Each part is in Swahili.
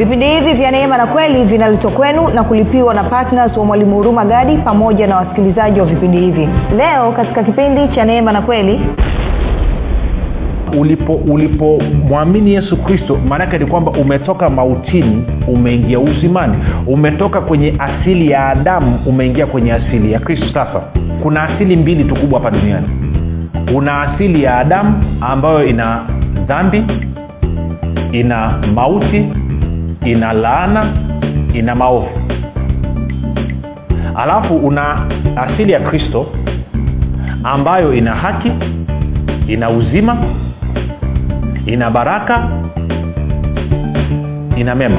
vipindi hivi vya neema na kweli vinaletwa kwenu na kulipiwa na ptns wa mwalimu huruma gadi pamoja na wasikilizaji wa vipindi hivi. Leo katika kipindi cha neema na kweli ulipo ulipomwamini yesu kristo maanake ni kwamba umetoka mautini umeingia uzimani. Umetoka kwenye asili ya adamu umeingia kwenye asili ya kristo. Sasa kuna asili mbili tu kubwa hapa duniani. Kuna asili ya adamu ambayo ina dhambi ina mauti ina laana ina maovu. Alafu una asili ya kristo ambayo ina haki ina uzima ina baraka ina mema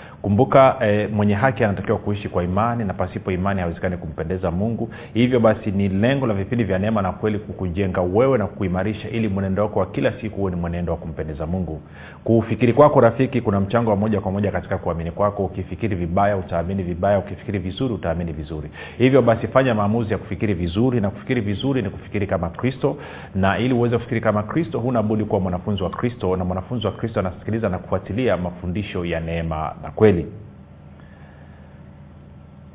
kumbuka eh, mwenye haki anatakiwa kuishi kwa imani na pasipo imani hawezekani kumpendeza mungu. Hivyo basi ni lengo la vipindi vya neema na kweli kukujenga wewe na kuimarisha ili mwenendo wako wa kila siku huwe ni mwenendo wa kumpendeza mungu. Kufikiri kwako rafiki kuna mchango wa moja kwa moja katika kuamini kwako. Ukifikiri vibaya utaamini vibaya. Ukifikiri vizuri utaamini vizuri. Hivyo basi fanya maamuzi ya kufikiri vizuri na kufikiri vizuri ni kufikiri kama kristo. Na ili uweze kufikiri kama kristo huna kuwa mwanafunzi wa kristo. Na mwanafunzi wa kristo anasikiliza na kufuatilia mafundisho ya neema na kweli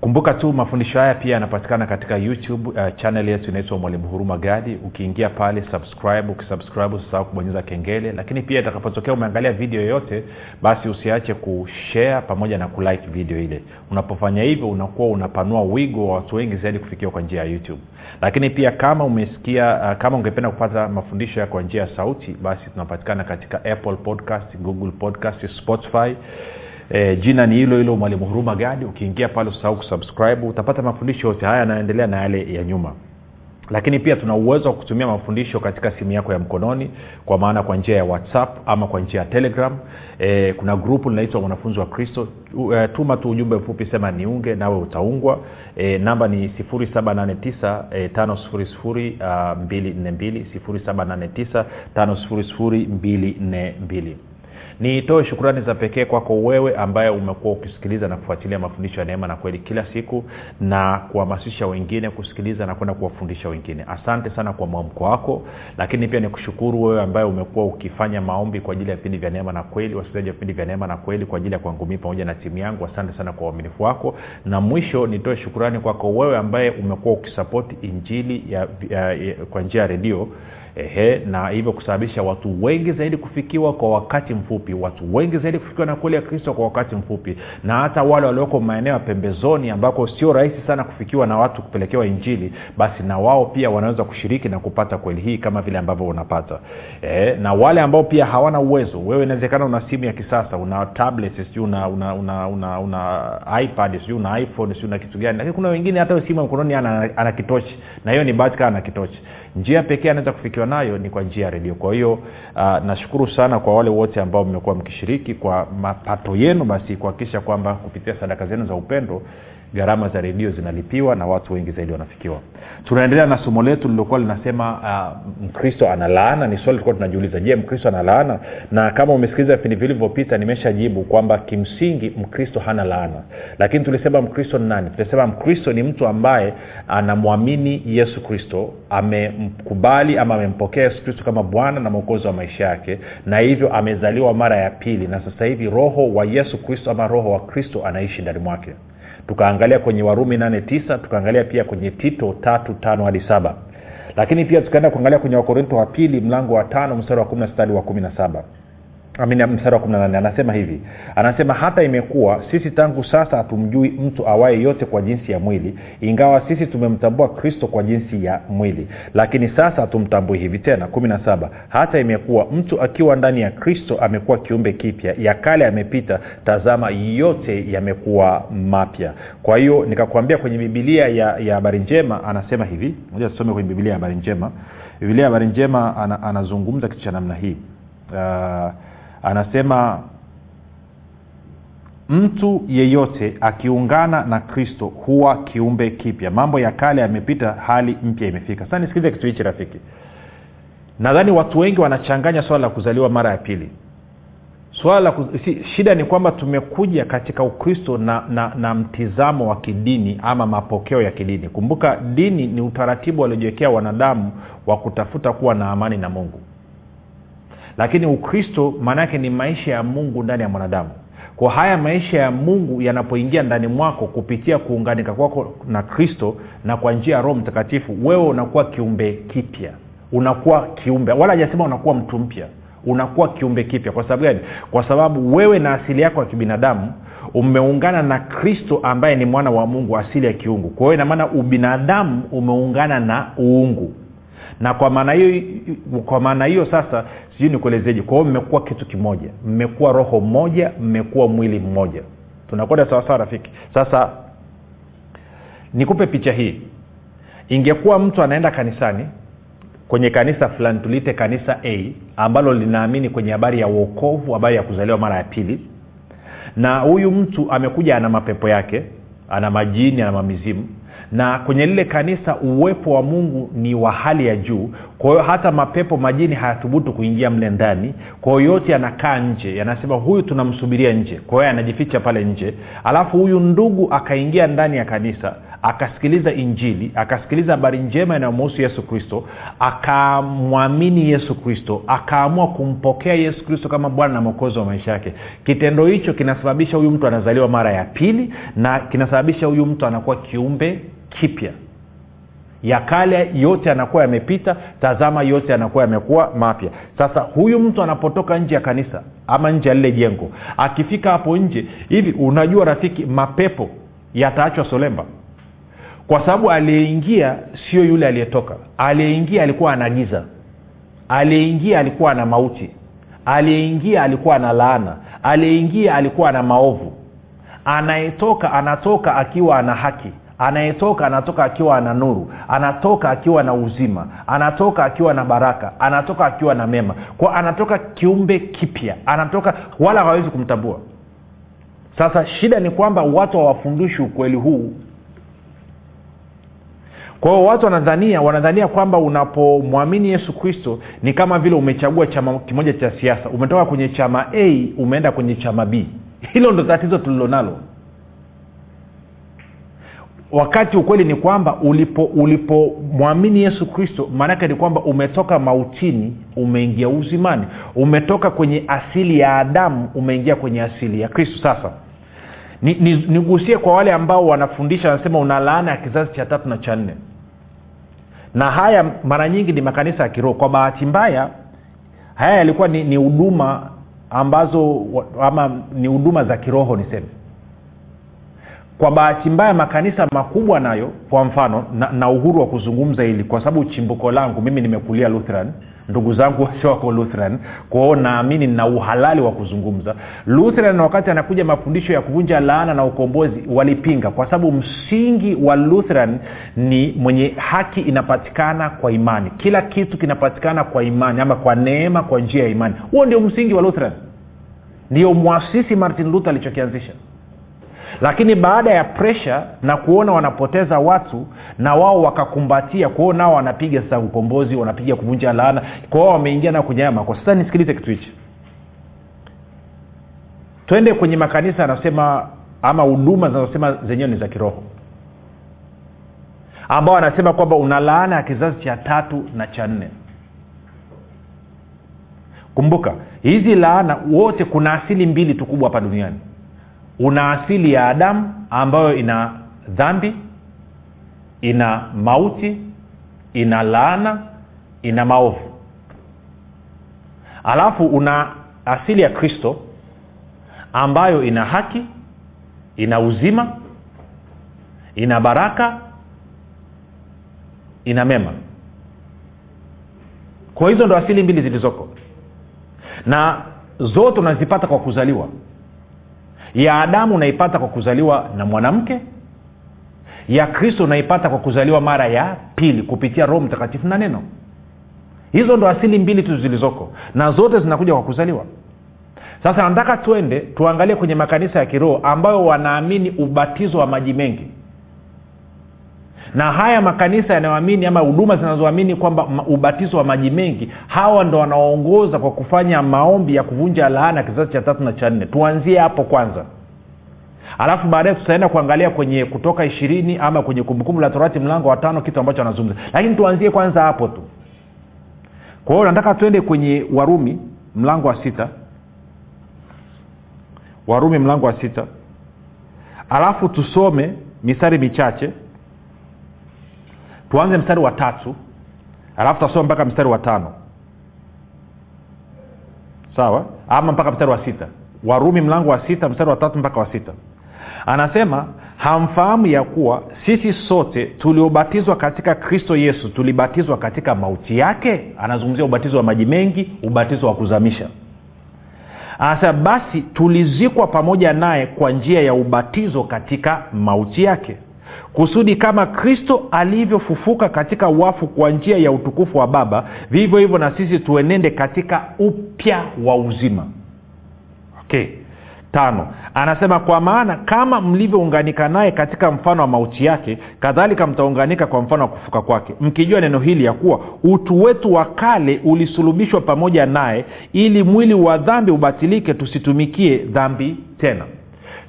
kumbuka tu mafundisho haya pia yanapatikana katika youtube uh, chanel yetu inaitwa mwalimu huruma gadi. Ukiingia pale subscribe. Ukisubscribe usisahau kubonyeza kengele. Lakini pia itakapotokea umeangalia video yoyote basi usiache kushare pamoja na kulike video ile. Unapofanya hivyo unakuwa unapanua wigo wa watu wengi zaidi kufikiwa kwa njia ya youtube. Lakini pia kama umesikia uh, kama ungependa kupata mafundisho ya kwa njia ya sauti basi tunapatikana katika apple podcast google podcast spotify e, jina ni hilo hilo mwalimu huruma gadi. Ukiingia pale usahau kusubscribe utapata mafundisho yote haya yanaendelea na yale ya nyuma. Lakini pia tuna uwezo wa kutumia mafundisho katika simu yako ya mkononi kwa maana kwa njia ya whatsapp ama kwa njia ya telegram. E, kuna grupu linaitwa mwanafunzi wa kristo. E, tuma tu ujumbe mfupi sema niunge nawe utaungwa. E, namba ni 789 e, 5242 789 5242 niitoe shukrani za pekee kwako wewe ambaye umekuwa ukisikiliza na kufuatilia mafundisho ya neema na kweli kila siku na kuhamasisha wengine kusikiliza na kwenda kuwafundisha wengine. Asante sana kwa mwamko wako lakini pia nikushukuru wewe ambaye umekuwa ukifanya maombi kwa ajili ya vipindi vya neema na kweli wasikilizaji wa vipindi vya neema na kweli kwa ajili ya kwangu pamoja na timu yangu. Asante sana kwa uaminifu wako. Na mwisho nitoe shukurani kwako wewe ambaye umekuwa ukisapoti injili ya, ya, ya, kwa njia ya redio ehe na hivyo kusababisha watu wengi zaidi kufikiwa kwa wakati mfupi watu wengi zaidi kufikiwa na kweli ya kristo kwa wakati mfupi. Na hata wale walioko maeneo ya pembezoni ambako sio rahisi sana kufikiwa na watu kupelekewa injili basi na wao pia wanaweza kushiriki na kupata kweli hii kama vile ambavyo unapata. E, na wale ambao pia hawana uwezo wewe inawezekana una simu ya kisasa una tablet sijui una una, una, una, una ipad sijui una iphone sijui una kitu gani lakini kuna wengine hata simu ya mkononi ana, ana kitochi na hiyo ni bahati ana kitochi njia pekee anaweza kufikiwa nayo ni kwa njia ya redio. Kwa hiyo uh, nashukuru sana kwa wale wote ambao mmekuwa mkishiriki kwa mapato yenu basi kuhakikisha kwamba kupitia sadaka zenu za upendo gharama za redio zinalipiwa na watu wengi zaidi wanafikiwa. Tunaendelea na somo letu lilokuwa linasema uh, mkristo ana laana ni swali tulikuwa tunajiuliza je mkristo ana laana na kama umesikiliza vipindi vilivyopita nimeshajibu kwamba kimsingi mkristo hana laana. Lakini tulisema mkristo ni nani? Tulisema mkristo ni mtu ambaye anamwamini yesu kristo amemkubali ama amempokea yesu kristo kama bwana na mwokozi wa maisha yake na hivyo amezaliwa mara ya pili. Na sasa hivi roho wa yesu kristo ama roho wa kristo anaishi ndani mwake tukaangalia kwenye warumi nane tisa tukaangalia pia kwenye tito tatu tano hadi saba. Lakini pia tukaenda kuangalia kwenye wakorinto wa pili mlango wa tano mstari wa kumi na sita hadi wa kumi na saba Amina, mstari wa 18 anasema hivi. Anasema hata imekuwa sisi tangu sasa hatumjui mtu awaye yote kwa jinsi ya mwili ingawa sisi tumemtambua kristo kwa jinsi ya mwili. Lakini sasa hatumtambui hivi tena. 17 hata imekuwa mtu akiwa ndani ya kristo amekuwa kiumbe kipya. Ya kale yamepita tazama yote yamekuwa mapya. Kwa hiyo nikakwambia kwenye bibilia ya ya habari njema anasema hivi. Moja tusome kwenye bibilia ya habari njema. Bibilia ya habari njema ana, anazungumza kitu cha namna hii. Uh, anasema mtu yeyote akiungana na kristo huwa kiumbe kipya. Mambo ya kale yamepita hali mpya imefika. Sasa nisikilize kitu hichi rafiki. Nadhani watu wengi wanachanganya swala la kuzaliwa mara ya pili. Swala la si, shida ni kwamba tumekuja katika ukristo na, na, na mtizamo wa kidini ama mapokeo ya kidini. Kumbuka dini ni utaratibu waliojiwekea wanadamu wa kutafuta kuwa na amani na mungu lakini ukristo maanaake ni maisha ya mungu ndani ya mwanadamu. Kwa haya maisha ya mungu yanapoingia ndani mwako kupitia kuunganika kwako na kristo na kwa njia ya roho mtakatifu wewe unakuwa kiumbe kipya. Unakuwa kiumbe. Wala hajasema unakuwa mtu mpya. Unakuwa kiumbe kipya. Kwa sababu gani? Kwa sababu wewe na asili yako ya kibinadamu umeungana na kristo ambaye ni mwana wa mungu asili ya kiungu. Kwa hiyo inamaana ubinadamu umeungana na uungu na kwa maana hiyo kwa maana hiyo sasa sijui nikuelezeje. Kwa hiyo mmekuwa kitu kimoja. Mmekuwa roho mmoja mmekuwa mwili mmoja. Tunakwenda sawasawa rafiki. Sasa nikupe picha hii. Ingekuwa mtu anaenda kanisani kwenye kanisa fulani tuliite kanisa a ambalo linaamini kwenye habari ya uokovu habari ya kuzaliwa mara ya pili na huyu mtu amekuja ana mapepo yake ana majini ana mamizimu na kwenye lile kanisa uwepo wa mungu ni wa hali ya juu. Kwa hiyo hata mapepo majini hayathubutu kuingia mle ndani. Kwa hiyo yote yanakaa nje. Yanasema huyu tunamsubiria nje. Kwa hiyo anajificha pale nje. Alafu huyu ndugu akaingia ndani ya kanisa akasikiliza injili akasikiliza habari njema inayomuhusu yesu kristo akamwamini yesu kristo akaamua kumpokea yesu kristo kama bwana na mwokozi wa maisha yake. Kitendo hicho kinasababisha huyu mtu anazaliwa mara ya pili na kinasababisha huyu mtu anakuwa kiumbe kipya. Ya kale yote yanakuwa yamepita tazama yote yanakuwa yamekuwa mapya. Sasa huyu mtu anapotoka nje ya kanisa ama nje ya lile jengo akifika hapo nje hivi unajua rafiki mapepo yataachwa solemba. Kwa sababu aliyeingia sio yule aliyetoka. Aliyeingia alikuwa ana giza. Aliyeingia alikuwa ana mauti. Aliyeingia alikuwa ana laana. Aliyeingia alikuwa ana maovu. Anayetoka anatoka akiwa ana haki anayetoka anatoka akiwa ana nuru anatoka akiwa na uzima anatoka akiwa na baraka anatoka akiwa na mema. Kwa anatoka kiumbe kipya anatoka wala hawawezi kumtambua. Sasa shida ni kwamba watu hawafundishi ukweli huu. Kwa hiyo watu wanadhania wanadhania kwamba unapomwamini yesu kristo ni kama vile umechagua chama kimoja cha siasa. Umetoka kwenye chama a umeenda kwenye chama b. Hilo ndo tatizo tulilonalo wakati ukweli ni kwamba ulipomwamini ulipo yesu kristo maanake ni kwamba umetoka mautini umeingia uzimani. Umetoka kwenye asili ya adamu umeingia kwenye asili ya kristo. Sasa nigusie ni, ni kwa wale ambao wanafundisha wanasema una laana ya kizazi cha tatu na cha nne. Na haya mara nyingi ni makanisa ya kiroho. Kwa bahati mbaya haya yalikuwa ni huduma ambazo ama ni huduma za kiroho niseme kwa bahati mbaya makanisa makubwa nayo kwa mfano na, na uhuru wa kuzungumza hili kwa sababu chimbuko langu mimi nimekulia lutheran ndugu zangu wote wako lutheran kwao naamini na uhalali wa kuzungumza. Lutheran wakati anakuja mafundisho ya kuvunja laana na ukombozi walipinga kwa sababu msingi wa lutheran ni mwenye haki inapatikana kwa imani. Kila kitu kinapatikana kwa imani ama kwa neema kwa njia ya imani. Huo ndio msingi wa lutheran. Ndio mwasisi martin luther alichokianzisha lakini baada ya presha na kuona wanapoteza watu na wao wakakumbatia kwao nao wanapiga sasa ukombozi wanapiga kuvunja laana kwao wameingia na kwenye makosa. Sasa nisikilize kitu hichi. Twende kwenye makanisa anasema ama huduma zinazosema zenyewe ni za kiroho ambao anasema kwamba una laana ya kizazi cha tatu na cha nne. Kumbuka hizi laana wote kuna asili mbili tu kubwa hapa duniani una asili ya adamu ambayo ina dhambi ina mauti ina laana ina maovu. Alafu una asili ya kristo ambayo ina haki ina uzima ina baraka ina mema. Kwa hizo ndo asili mbili zilizoko. Na zote unazipata kwa kuzaliwa ya adamu unaipata kwa kuzaliwa na mwanamke. Ya kristo unaipata kwa kuzaliwa mara ya pili kupitia roho mtakatifu na neno. Hizo ndo asili mbili tu zilizoko na zote zinakuja kwa kuzaliwa. Sasa nataka twende tuangalie kwenye makanisa ya kiroho ambayo wanaamini ubatizo wa maji mengi na haya makanisa yanayoamini ama huduma zinazoamini kwamba ubatizo wa maji mengi hawa ndo wanaoongoza kwa kufanya maombi ya kuvunja laana kizazi cha tatu na cha nne. Tuanzie hapo kwanza. Alafu baadaye tutaenda kuangalia kwenye kutoka ishirini ama kwenye kumbukumbu la torati mlango wa tano kitu ambacho anazungumza. Lakini tuanzie kwanza hapo tu. Kwa hiyo nataka tuende kwenye warumi mlango wa sita. Warumi mlango wa sita. Alafu tusome mistari michache tuanze mstari wa tatu alafu tutasoma mpaka mstari wa tano. Sawa? Ama mpaka mstari wa sita. Warumi mlango wa sita mstari wa tatu mpaka wa sita. Anasema hamfahamu ya kuwa sisi sote tuliobatizwa katika kristo yesu tulibatizwa katika mauti yake? Anazungumzia ubatizo wa maji mengi ubatizo wa kuzamisha. Anasema basi tulizikwa pamoja naye kwa njia ya ubatizo katika mauti yake kusudi kama kristo alivyofufuka katika wafu kwa njia ya utukufu wa baba vivyo hivyo na sisi tuenende katika upya wa uzima. Okay. Tano. Anasema kwa maana kama mlivyounganika naye katika mfano wa mauti yake kadhalika mtaunganika kwa mfano wa kufuka kwake. Mkijua neno hili ya kuwa utu wetu wa kale ulisulubishwa pamoja naye ili mwili wa dhambi ubatilike tusitumikie dhambi tena.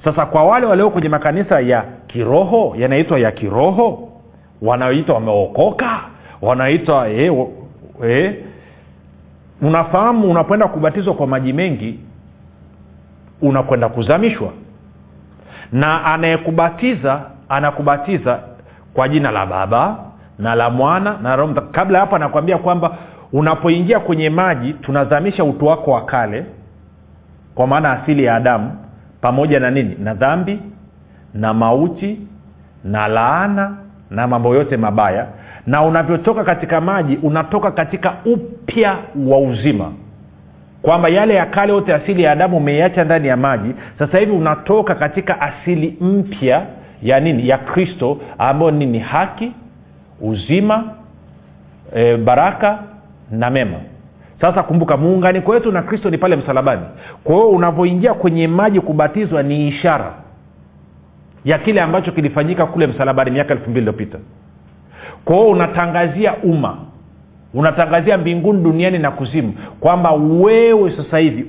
Sasa kwa wale walio kwenye makanisa ya kiroho yanaitwa ya kiroho wanaoitwa wameokoka wanaoitwa e, e, unafahamu unapoenda kubatizwa kwa maji mengi unakwenda kuzamishwa. Na anayekubatiza anakubatiza kwa jina la baba na la mwana na roho kabla hapo anakuambia kwamba unapoingia kwenye maji tunazamisha utu wako wa kale kwa maana asili ya adamu pamoja na nini? Na dhambi na mauti na laana na mambo yote mabaya. Na unavyotoka katika maji unatoka katika upya wa uzima. Kwamba yale ya kale yote asili ya adamu umeiacha ndani ya maji. Sasa hivi unatoka katika asili mpya ya nini? Ya kristo ambayo nini haki uzima e, baraka na mema. Sasa kumbuka muunganiko wetu na kristo ni pale msalabani. Kwa hiyo unavyoingia kwenye maji kubatizwa ni ishara ya kile ambacho kilifanyika kule msalabani miaka elfu mbili iliyopita. Kwa unatangazia umma unatangazia mbinguni duniani na kuzimu kwamba wewe sasa hivi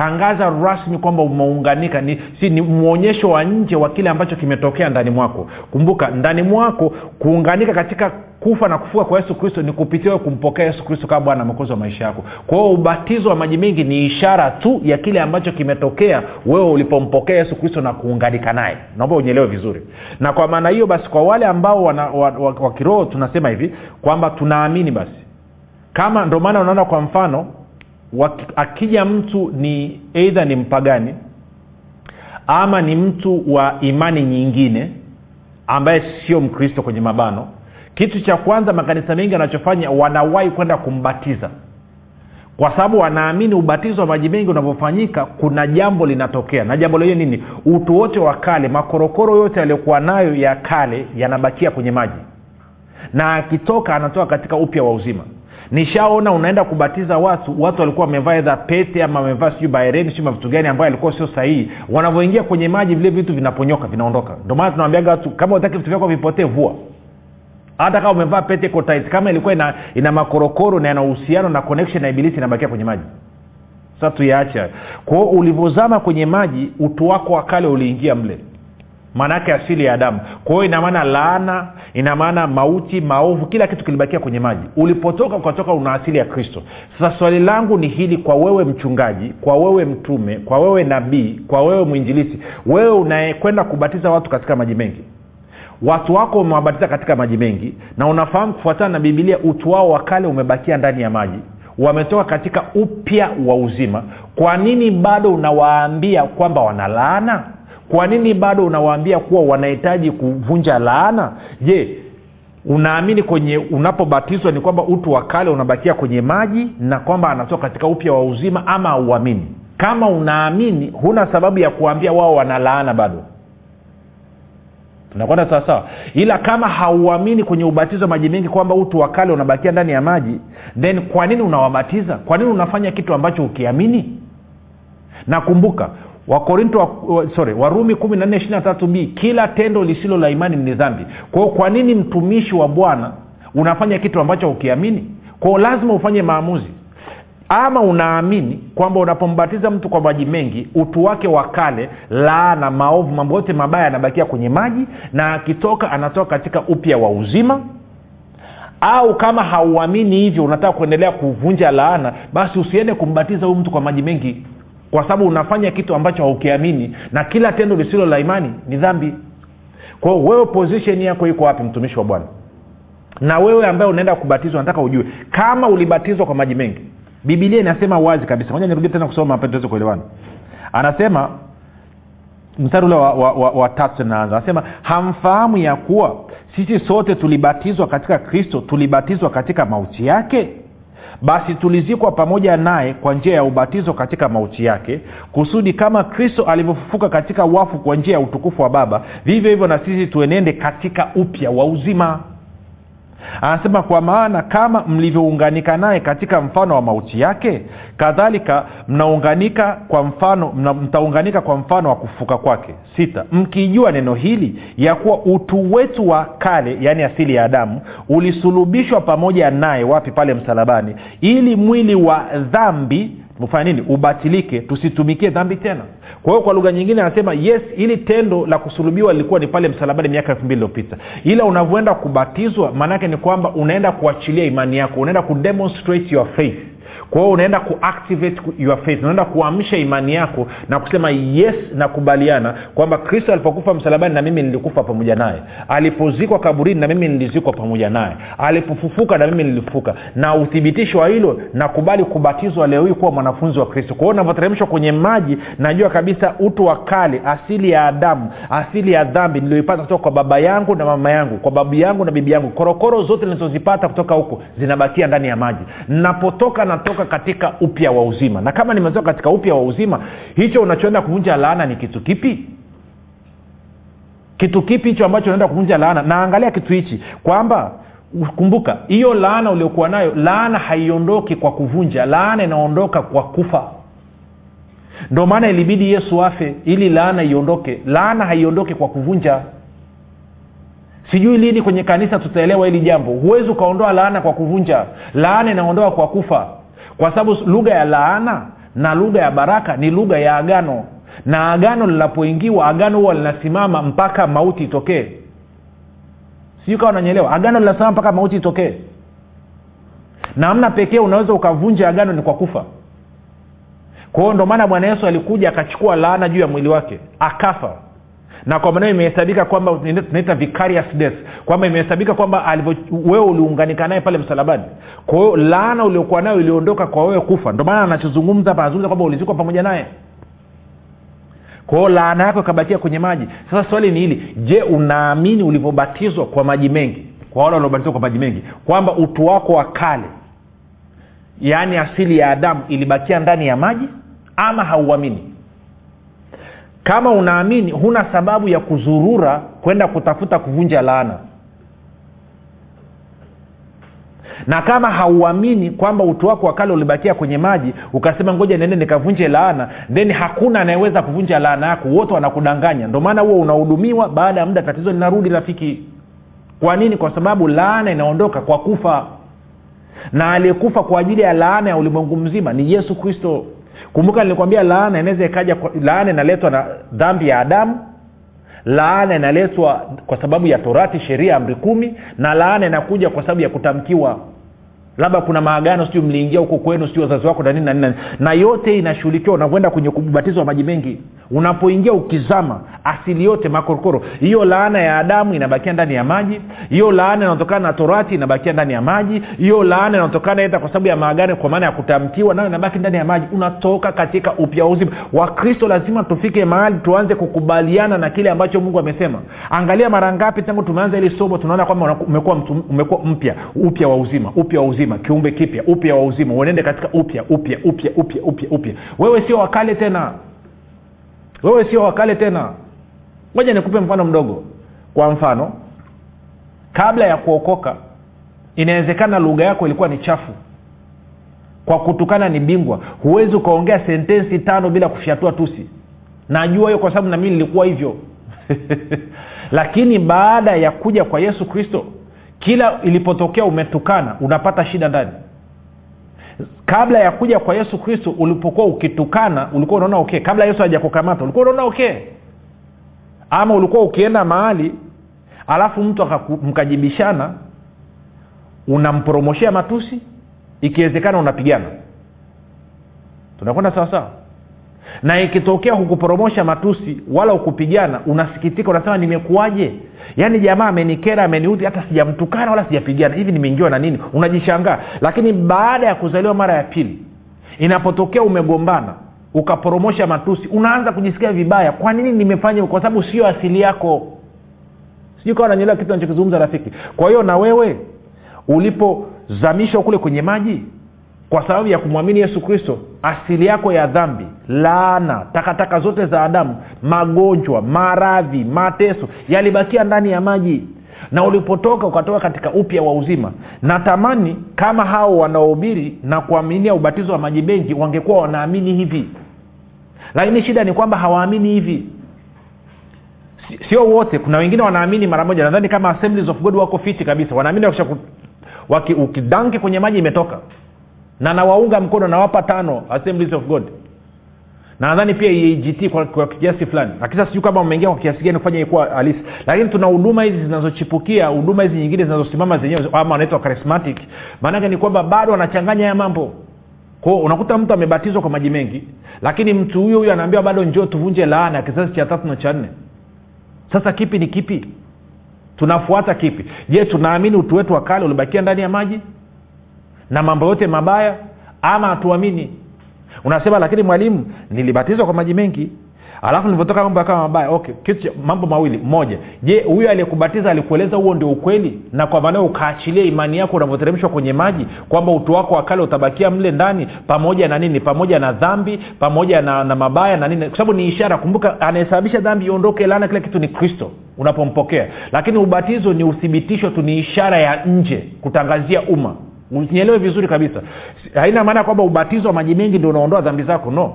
umetangaza rasmi kwamba umeunganika ni, si, ni mwonyesho wa nje wa kile ambacho kimetokea ndani mwako. Kumbuka ndani mwako kuunganika katika kufa na kufuka kwa yesu kristo ni kupitia kumpokea yesu kristo kama bwana mwokozi wa maisha yako. Kwa hiyo ubatizo wa maji mengi ni ishara tu ya kile ambacho kimetokea wewe ulipompokea yesu kristo na kuunganika naye. Naomba unyelewe vizuri. Na kwa maana hiyo basi kwa wale ambao wana, wa, wa, wa kiroho tunasema hivi kwamba tunaamini basi. Kama ndio maana unaona kwa mfano akija mtu ni eidha ni mpagani ama ni mtu wa imani nyingine ambaye sio mkristo kwenye mabano. Kitu cha kwanza makanisa mengi yanachofanya wanawahi kwenda kumbatiza. Kwa sababu wanaamini ubatizo wa maji mengi unavyofanyika kuna jambo linatokea. Na jambo lenyewe nini? Utu wote wa kale makorokoro yote yaliyokuwa nayo ya kale yanabakia kwenye maji. Na akitoka anatoka katika upya wa uzima nishaona unaenda kubatiza watu watu walikuwa wamevaa edha pete ama wamevaa sijui baereni sijui mavitu gani ambayo alikuwa sio sahihi. Wanavyoingia kwenye maji vile vitu vinaponyoka vinaondoka. Ndio maana tunawambiaga watu kama utaki vitu vyako vipotee vua. Hata kama umevaa pete iko kama ilikuwa ina, ina makorokoro na ina uhusiano na connection na ibilisi inabakia kwenye maji. Sasa tuyaacha kwao ulivyozama kwenye maji utu wako wa kale uliingia mle maanaake asili ya adamu. Kwa hiyo inamaana laana ina maana mauti maovu kila kitu kilibakia kwenye maji. Ulipotoka ukatoka una asili ya kristo. Sasa swali langu ni hili kwa wewe mchungaji kwa wewe mtume kwa wewe nabii kwa wewe mwinjilisi wewe unayekwenda kubatiza watu katika maji mengi? Watu wako umewabatiza katika maji mengi na unafahamu kufuatana na bibilia utu wao wa kale umebakia ndani ya maji. Wametoka katika upya wa uzima. Kwa nini bado unawaambia kwamba wanalaana kwa nini bado unawaambia kuwa wanahitaji kuvunja laana? Je unaamini kwenye unapobatizwa ni kwamba utu wa kale unabakia kwenye maji na kwamba anatoka katika upya wa uzima ama auamini kama unaamini huna sababu ya kuambia wao wana laana bado. Tunakwenda sawasawa ila kama hauamini kwenye ubatizo maji mengi kwamba utu wa kale unabakia ndani ya maji then kwa nini unawabatiza? Kwa nini unafanya kitu ambacho ukiamini na kumbuka wakorinto wa, sorry warumi kumi na nne ishiri na tatu b kila tendo lisilo la imani ni dhambi. Kwao kwa nini mtumishi wa bwana unafanya kitu ambacho ukiamini kwao lazima ufanye maamuzi. Ama unaamini kwamba unapombatiza mtu kwa maji mengi utu wake wa kale laana maovu mambo yote mabaya yanabakia kwenye maji na akitoka anatoka katika upya wa uzima. Au kama hauamini hivyo unataka kuendelea kuvunja laana basi usiende kumbatiza huyu mtu kwa maji mengi kwa sababu unafanya kitu ambacho haukiamini na kila tendo lisilo la imani ni dhambi. Kwao wewe position yako iko wapi mtumishi wa bwana? Na wewe ambaye unaenda kubatizwa nataka ujue kama ulibatizwa kwa maji mengi bibilia inasema wazi kabisa. Moja nirudie tena kusoma mapema tuweze kuelewana. Anasema mstari ule wa, wa, wa, wa tatu naanza anasema hamfahamu ya kuwa sisi sote tulibatizwa katika kristo tulibatizwa katika mauti yake basi tulizikwa pamoja naye kwa njia ya ubatizo katika mauti yake kusudi kama kristo alivyofufuka katika wafu kwa njia ya utukufu wa baba vivyo hivyo na sisi tuenende katika upya wa uzima anasema kwa maana kama mlivyounganika naye katika mfano wa mauti yake kadhalika mnaunganika kwa mfano mtaunganika kwa mfano wa kufuka kwake. Sita mkijua neno hili ya kuwa utu wetu wa kale yaani asili ya adamu ulisulubishwa pamoja naye wapi? Pale msalabani ili mwili wa dhambi ufanya nini? Ubatilike tusitumikie dhambi tena kwa hiyo kwa lugha nyingine anasema yes ili tendo la kusulubiwa lilikuwa ni pale msalabani miaka elfu mbili iliyopita. Ila unavyoenda kubatizwa maanaake ni kwamba unaenda kuachilia imani yako unaenda kudemonstrate your faith kwa hiyo unaenda kuactivate your faith. Unaenda kuamsha imani yako na kusema yes nakubaliana kwamba kristo alipokufa msalabani na mimi nilikufa pamoja naye. Alipozikwa kaburini na mimi nilizikwa pamoja naye. Alipofufuka na mimi nilifufuka. Na uthibitisho wa hilo nakubali kubatizwa leo hii kuwa mwanafunzi wa kristo. Kwa hiyo unavyoteremshwa kwenye maji najua kabisa utu wa kale asili ya adamu asili ya dhambi nilioipata kutoka kwa baba yangu na mama yangu kwa babu yangu na bibi yangu. Korokoro zote nilizozipata kutoka huko zinabakia ndani ya maji. Napotoka natoka katika upya wa uzima. Na kama nimetoka katika upya wa uzima hicho unachoenda kuvunja laana ni kitu kipi? Kitu kipi hicho ambacho unaenda kuvunja laana? Naangalia kitu hichi kwamba kumbuka hiyo laana uliokuwa nayo laana haiondoki kwa kuvunja laana inaondoka kwa kufa. Ndio maana ilibidi yesu afe ili laana iondoke. Laana haiondoki kwa kuvunja. Sijui lini kwenye kanisa tutaelewa hili jambo. Huwezi ukaondoa laana kwa kuvunja. Laana inaondoa kwa kufa kwa sababu lugha ya laana na lugha ya baraka ni lugha ya agano. Na agano linapoingiwa agano huwa linasimama mpaka mauti itokee. Sijui kawa nanyeelewa agano linasimama mpaka mauti itokee. Namna pekee unaweza ukavunja agano ni kwa kufa. Kwa hiyo ndo maana bwana yesu alikuja akachukua laana juu ya mwili wake akafa na kwa maneo imehesabika kwamba tunaita vicarious death. Kwamba imehesabika kwamba wewe uliunganika naye pale msalabani. Kwa hiyo laana uliokuwa nayo iliondoka kwa wewe kufa. Ndio maana anachozungumza hapa kwamba ulizikwa pamoja naye. Kwao laana yako ikabakia kwenye maji. Sasa swali ni hili. Je unaamini ulivyobatizwa kwa maji mengi? Kwa wale waliobatizwa kwa maji mengi. Kwamba utu wako wa kale yaani asili ya adamu ilibakia ndani ya maji ama hauamini kama unaamini huna sababu ya kuzurura kwenda kutafuta kuvunja laana. Na kama hauamini kwamba utu wako wa kale ulibakia kwenye maji ukasema ngoja niende nikavunje laana then hakuna anayeweza kuvunja laana yako. Wote wanakudanganya. Ndio maana huo unahudumiwa baada ya muda tatizo linarudi rafiki. Kwa nini? Kwa sababu laana inaondoka kwa kufa. Na aliyekufa kwa ajili ya laana ya ulimwengu mzima ni yesu kristo kumbuka nilikwambia laana inaweza ikaja laana inaletwa na dhambi ya adamu laana inaletwa kwa sababu ya torati sheria amri kumi na laana inakuja kwa sababu ya kutamkiwa. Labda kuna maagano sijui mliingia huko kwenu sijui wazazi wako na nini na nini na yote inashughulikiwa unavyoenda kwenye ubatizo wa maji mengi unapoingia ukizama asili yote makorokoro. Hiyo laana ya adamu inabakia ndani ya maji. Hiyo laana inaotokana na torati inabakia ndani ya maji. Hiyo laana inaotokana eta kwa sababu ya maagano kwa maana ya kutamkiwa nayo inabaki ndani ya maji. Unatoka katika upya wa uzima. Wakristo lazima tufike mahali tuanze kukubaliana na kile ambacho mungu amesema. Angalia mara ngapi tangu tumeanza ili somo tunaona kwamba umekuwa mpya. Upya wa uzima upya wa uzima kiumbe kipya upya wa uzima. Uenende katika upya upya upya upya upya upya. Wewe sio wakale tena wewe sio wakale tena. Moja nikupe mfano mdogo. Kwa mfano kabla ya kuokoka inawezekana lugha yako ilikuwa ni chafu. Kwa kutukana ni bingwa. Huwezi ukaongea sentensi tano bila kufyatua tusi. Najua hiyo kwa sababu nami nilikuwa hivyo. Lakini baada ya kuja kwa yesu kristo kila ilipotokea umetukana unapata shida ndani kabla ya kuja kwa yesu kristo ulipokuwa ukitukana ulikuwa unaona okay. Kabla yesu hajakukamata ulikuwa unaona okay. Ama ulikuwa ukienda mahali alafu mtu mkajibishana unampromoshea matusi ikiwezekana unapigana. Tunakwenda sawasawa na ikitokea hukupromosha matusi wala ukupigana unasikitika unasema nimekuwaje? Yaani jamaa amenikera ameniudhi hata sijamtukana wala sijapigana. Hivi nimeingiwa na nini? Unajishangaa. Lakini baada ya kuzaliwa mara ya pili inapotokea umegombana ukapromosha matusi unaanza kujisikia vibaya. Kwa nini nimefanya kwa sababu sio asili yako. Sijui kawa nanyelewa kitu nachokizungumza rafiki. Kwa hiyo na wewe ulipozamishwa kule kwenye maji kwa sababu ya kumwamini yesu kristo asili yako ya dhambi laana takataka zote za adamu magonjwa maradhi mateso yalibakia ndani ya maji. Na ulipotoka ukatoka katika upya wa uzima natamani kama hao wanaohubiri na kuaminia ubatizo wa maji mengi wangekuwa wanaamini hivi. Lakini shida ni kwamba hawaamini hivi. Sio wote kuna wengine wanaamini mara moja. Nadhani kama assemblies of god wako fiti kabisa. Wanaamini wakisha ku- kwenye maji imetoka na nawaunga mkono nawapa tano assemblies of god. Na nadhani pia EAGT kwa, kwa kiasi fulani. Lakini sijui kama umeingia kwa kiasi gani kufanya ikuwa halisi. Lakini tuna huduma hizi zinazochipukia huduma hizi nyingine zinazosimama zenyewe ama wanaitwa charismatic. Maanake ni kwamba bado wanachanganya haya mambo. Kwao unakuta mtu amebatizwa kwa maji mengi lakini mtu huyo huyo anaambiwa bado njoo tuvunje laana kizazi cha tatu na cha nne. Sasa kipi ni kipi? Tunafuata kipi? Je tunaamini utu wetu wa kale ulibakia ndani ya maji na mambo yote mabaya ama hatuamini. Unasema lakini mwalimu nilibatizwa kwa maji mengi alafu nilivyotoka mambo yakawa mabaya. Okay kitu mambo mawili. Moja je huyo aliyekubatiza alikueleza huo ndio ukweli? Na kwa maanao ukaachilia imani yako unavyoteremshwa kwenye maji kwamba utu wako wa kale utabakia mle ndani pamoja na nini? Pamoja na dhambi pamoja na, na mabaya na nini? Kwa sababu ni ishara. Kumbuka anayesababisha dhambi iondoke lana kila kitu ni kristo unapompokea. Lakini ubatizo ni uthibitisho tu ni ishara ya nje kutangazia umma nielewe vizuri kabisa. Haina maana kwamba ubatizo wa maji mengi ndio unaondoa dhambi zako no.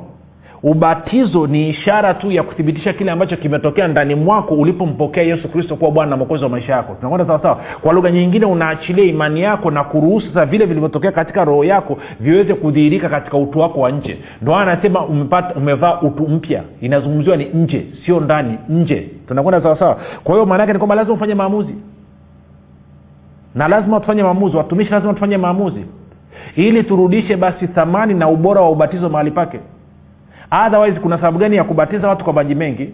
Ubatizo ni ishara tu ya kuthibitisha kile ambacho kimetokea ndani mwako ulipompokea yesu kristo kuwa bwana na mwokozi wa maisha yako. Tunakwenda sawasawa kwa lugha nyingine unaachilia imani yako na kuruhusu sasa vile vilivyotokea katika roho yako viweze kudhihirika katika utu wako wa nje. Ndo anasema umevaa utu mpya. Inazungumziwa ni nje sio ndani nje. Tunakwenda sawasawa kwa hiyo maanaake ni kwamba lazima ufanye maamuzi na lazima tufanye maamuzi watumishi lazima tufanye maamuzi. Ili turudishe basi thamani na ubora wa ubatizo mahali pake. Otherwise kuna sababu gani ya kubatiza watu kwa maji mengi?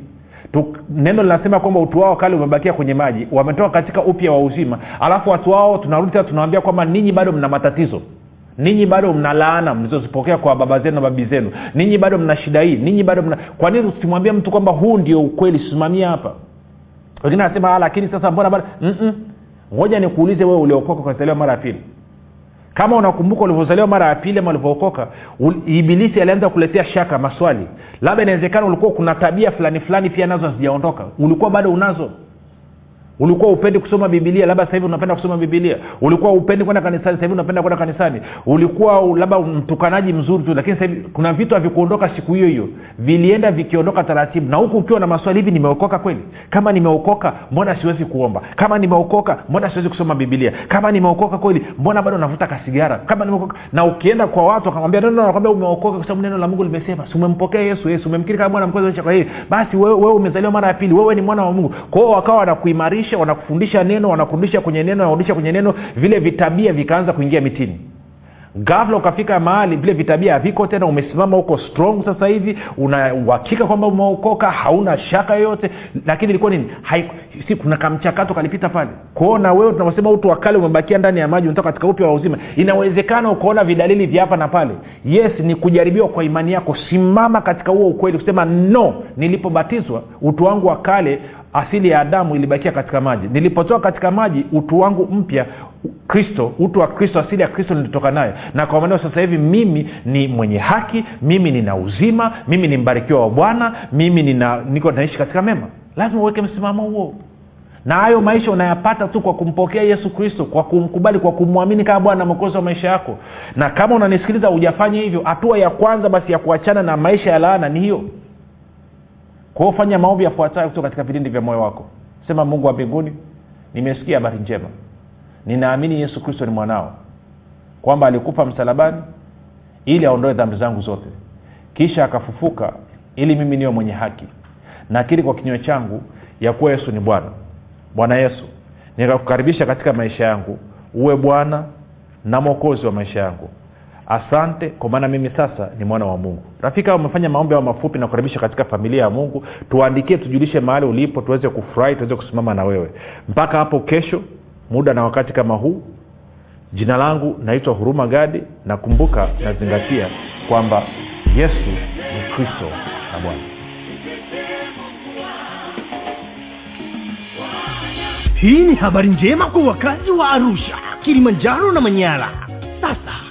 Tuk, neno linasema kwamba utu wao kale umebakia kwenye maji wametoka katika upya wa uzima. Alafu watu wao tunarudi tunawambia kwamba ninyi bado mna matatizo. Ninyi bado mna laana mlizozipokea kwa baba zenu na babi zenu. Ninyi bado mna shida hii. Ninyi bado mna kwa nini usimwambie mtu kwamba huu ndio ukweli simamia hapa? Wengine anasema "Ah, lakini sasa mbona bado. Ngoja nikuulize wewe uliokoka ukazaliwa mara ya pili. Kama unakumbuka ulivyozaliwa mara ya pili ama ulivyookoka ibilisi alianza kuletea shaka maswali. Labda inawezekana ulikuwa kuna tabia fulani fulani pia nazo hazijaondoka. Ulikuwa bado unazo ulikuwa upendi kusoma bibilia labda sasa hivi unapenda kusoma bibilia ulikuwa upendi kwenda kanisani sasa hivi unapenda kwenda kanisani. Ulikuwa labda mtukanaji mzuri tu lakini sasa kuna vitu havikuondoka siku hiyo hiyo. Vilienda vikiondoka taratibu. Na huku ukiwa na maswali hivi nimeokoka kweli? Kama nimeokoka mbona siwezi kuomba? Kama nimeokoka mbona siwezi kusoma bibilia kama nimeokoka kweli mbona bado navuta kasigara? Kama nimeokoka na ukienda kwa watu akamwambia neno nakwambia umeokoka kwa sababu neno la mungu limesema umempokea yesu yesu umemkiri kama bwana mkozi kwa hii basi wewe, wewe umezaliwa mara ya pili wewe ni mwana wa mungu. Kwao wakawa wanakuimarisha wanakufundisha neno wanakurudisha kwenye neno wanarudisha kwenye neno vile vitabia vikaanza kuingia mitini. Gafla ukafika mahali vile vitabia haviko tena umesimama huko strong sasa hivi una uhakika kwamba umeokoka hauna shaka yoyote lakini ilikuwa nini? Hai, si kuna kamchakato kalipita pale. Kuona wewe tunavyosema utu wakale umebakia ndani ya maji unatoka katika upya wa uzima inawezekana ukaona vidalili vya hapa na pale. Yes ni kujaribiwa kwa imani yako. Simama katika huo ukweli kusema no nilipobatizwa utu wangu wa kale asili ya adamu ilibakia katika maji. Nilipotoka katika maji utu wangu mpya kristo utu wa kristo asili ya kristo nilitoka nayo. Na kwa maneo sasa hivi mimi ni mwenye haki mimi nina uzima mimi ni mbarikiwa wa bwana mimi nina niko naishi katika mema. Lazima uweke msimamo huo. Na hayo maisha unayapata tu kwa kumpokea yesu kristo kwa kumkubali kwa kumwamini kama bwana mwokozi wa maisha yako. Na kama unanisikiliza hujafanya hivyo hatua ya kwanza basi ya kuachana na maisha ya laana ni hiyo kwa hiyo fanya maombi yafuatayo kutoka katika vilindi vya moyo wako. Sema mungu wa mbinguni nimesikia habari njema. Ninaamini yesu kristo ni mwanao kwamba alikufa msalabani ili aondoe dhambi zangu zote. Kisha akafufuka ili mimi niwe mwenye haki. Nakiri kwa kinywa changu ya kuwa yesu ni bwana. Bwana yesu nikakukaribisha katika maisha yangu. Uwe bwana na mwokozi wa maisha yangu asante kwa maana mimi sasa ni mwana wa mungu. Rafiki au umefanya maombi ao mafupi na kukaribisha katika familia ya mungu tuandikie tujulishe mahali ulipo tuweze kufurahi tuweze kusimama na wewe. Mpaka hapo kesho muda na wakati kama huu jina langu naitwa huruma gadi nakumbuka nazingatia kwamba yesu ni kristo na bwana. Hii ni habari njema kwa wakazi wa arusha kilimanjaro na manyara. Sasa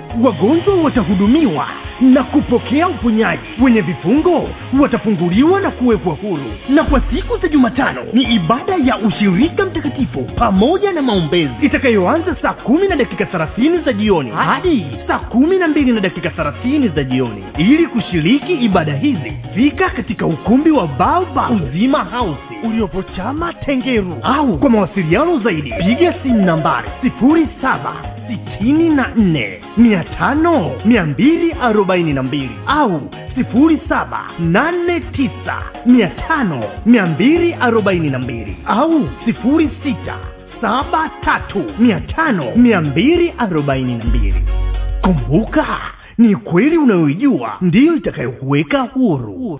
wagonjwa watahudumiwa na kupokea uponyaji. Wenye vifungo watafunguliwa na kuwekwa huru. Na kwa siku za jumatano ni ibada ya ushirika mtakatifu pamoja na maombezi. Itakayoanza saa kumi na dakika thelathini za jioni hadi saa kumi na mbili na dakika thelathini za jioni. Ili kushiriki ibada hizi fika katika ukumbi wa baoba uzima hausi uliopo chama tengeru au kwa mawasiliano zaidi piga simu nambari sifuri saba sitini na nne mia tano mia mbili arobaini na mbili. Au sifuri saba nane tisa mia tano mia mbili arobaini na mbili. Au sifuri sita saba tatu mia tano mia mbili arobaini na mbili. Kumbuka ni kweli unayoijua ndiyo itakayokuweka huru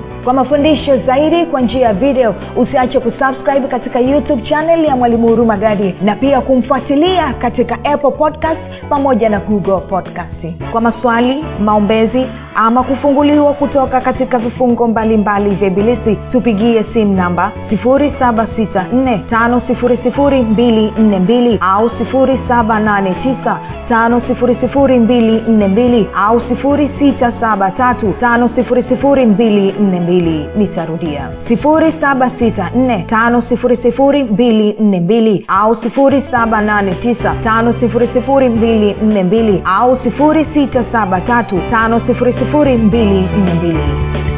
kwa mafundisho zaidi kwa njia ya video usiache kusubscribe katika youtube channel ya mwalimu huruma gadi na pia kumfuatilia katika apple podcast pamoja na google podcast kwa maswali maombezi ama kufunguliwa kutoka katika vifungo mbalimbali vya ibilisi. Tupigie simu namba 7645242 au 7895242 au 6735242 nitarudia. 7645242 au 7895242 au to put Billy in a Billy.